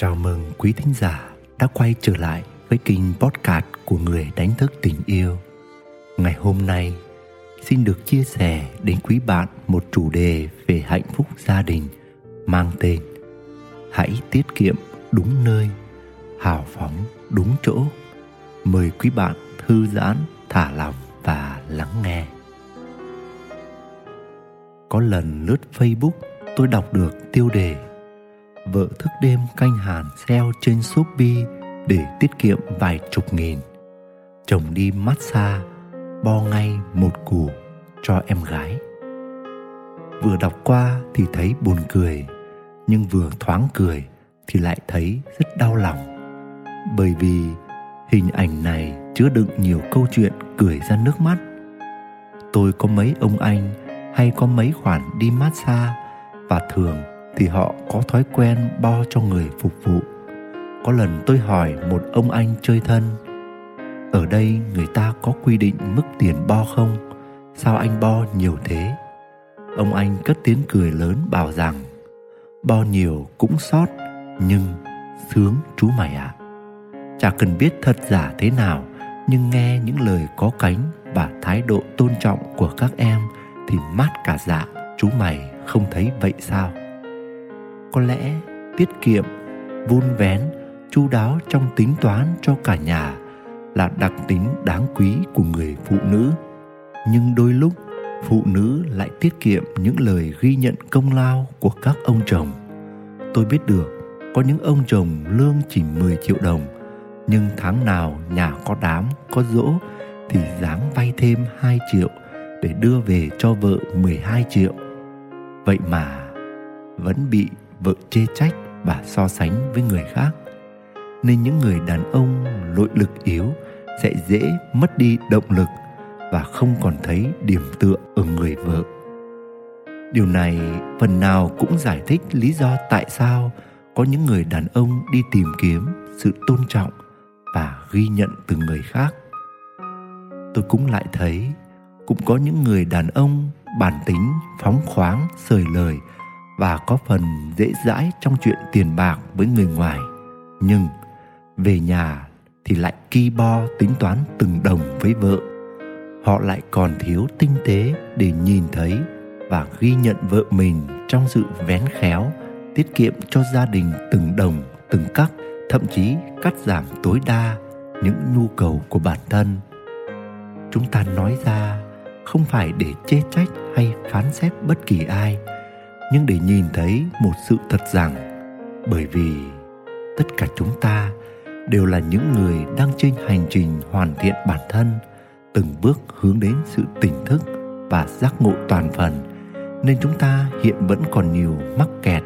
Chào mừng quý thính giả đã quay trở lại với kênh podcast của người đánh thức tình yêu. Ngày hôm nay, xin được chia sẻ đến quý bạn một chủ đề về hạnh phúc gia đình mang tên Hãy tiết kiệm đúng nơi, hào phóng đúng chỗ. Mời quý bạn thư giãn, thả lòng và lắng nghe. Có lần lướt Facebook, tôi đọc được tiêu đề Vợ thức đêm canh hàn sale trên Shopee để tiết kiệm vài chục nghìn. Chồng đi massage, bo ngay một củ cho em gái. Vừa đọc qua thì thấy buồn cười, nhưng vừa thoáng cười thì lại thấy rất đau lòng. Bởi vì hình ảnh này chứa đựng nhiều câu chuyện cười ra nước mắt. Tôi có mấy ông anh hay có mấy khoản đi massage và thường thì họ có thói quen bo cho người phục vụ. Có lần tôi hỏi một ông anh chơi thân, ở đây người ta có quy định mức tiền bo không? Sao anh bo nhiều thế? Ông anh cất tiếng cười lớn bảo rằng bo nhiều cũng sót nhưng sướng chú mày ạ. À. Chả cần biết thật giả thế nào nhưng nghe những lời có cánh và thái độ tôn trọng của các em thì mát cả dạ chú mày không thấy vậy sao có lẽ tiết kiệm, vun vén, chu đáo trong tính toán cho cả nhà là đặc tính đáng quý của người phụ nữ nhưng đôi lúc, phụ nữ lại tiết kiệm những lời ghi nhận công lao của các ông chồng tôi biết được, có những ông chồng lương chỉ 10 triệu đồng, nhưng tháng nào nhà có đám, có dỗ thì dám vay thêm 2 triệu để đưa về cho vợ 12 triệu. Vậy mà vẫn bị vợ chê trách và so sánh với người khác. Nên những người đàn ông nội lực yếu sẽ dễ mất đi động lực và không còn thấy điểm tựa ở người vợ. Điều này phần nào cũng giải thích lý do tại sao có những người đàn ông đi tìm kiếm sự tôn trọng và ghi nhận từ người khác. Tôi cũng lại thấy, cũng có những người đàn ông bản tính phóng khoáng, sời lời và có phần dễ dãi trong chuyện tiền bạc với người ngoài. Nhưng về nhà thì lại ki bo tính toán từng đồng với vợ. Họ lại còn thiếu tinh tế để nhìn thấy và ghi nhận vợ mình trong sự vén khéo, tiết kiệm cho gia đình từng đồng, từng cắc, thậm chí cắt giảm tối đa những nhu cầu của bản thân. Chúng ta nói ra không phải để chê trách hay phán xét bất kỳ ai nhưng để nhìn thấy một sự thật rằng, bởi vì tất cả chúng ta đều là những người đang trên hành trình hoàn thiện bản thân, từng bước hướng đến sự tỉnh thức và giác ngộ toàn phần, nên chúng ta hiện vẫn còn nhiều mắc kẹt,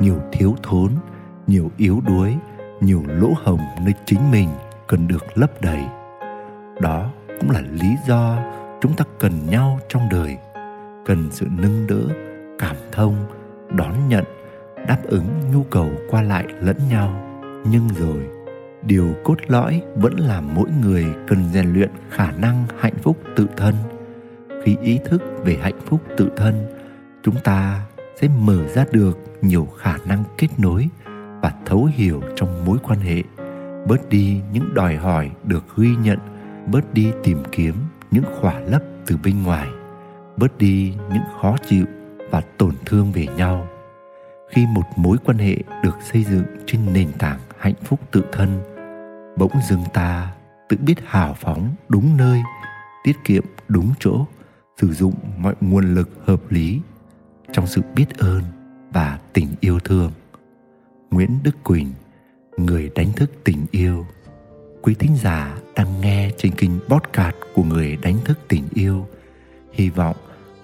nhiều thiếu thốn, nhiều yếu đuối, nhiều lỗ hồng nơi chính mình cần được lấp đầy. Đó cũng là lý do chúng ta cần nhau trong đời, cần sự nâng đỡ cảm thông, đón nhận, đáp ứng nhu cầu qua lại lẫn nhau. Nhưng rồi, điều cốt lõi vẫn là mỗi người cần rèn luyện khả năng hạnh phúc tự thân. Khi ý thức về hạnh phúc tự thân, chúng ta sẽ mở ra được nhiều khả năng kết nối và thấu hiểu trong mối quan hệ, bớt đi những đòi hỏi được ghi nhận, bớt đi tìm kiếm những khỏa lấp từ bên ngoài, bớt đi những khó chịu và tổn thương về nhau. Khi một mối quan hệ được xây dựng trên nền tảng hạnh phúc tự thân, bỗng dưng ta tự biết hào phóng đúng nơi, tiết kiệm đúng chỗ, sử dụng mọi nguồn lực hợp lý trong sự biết ơn và tình yêu thương. Nguyễn đức quỳnh, người đánh thức tình yêu. Quý thính giả đang nghe trên kênh podcast của người đánh thức tình yêu. Hy vọng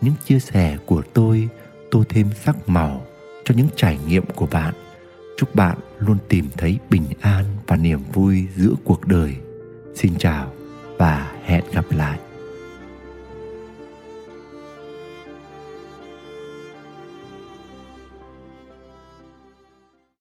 những chia sẻ của tôi, tô thêm sắc màu cho những trải nghiệm của bạn. Chúc bạn luôn tìm thấy bình an và niềm vui giữa cuộc đời. Xin chào và hẹn gặp lại.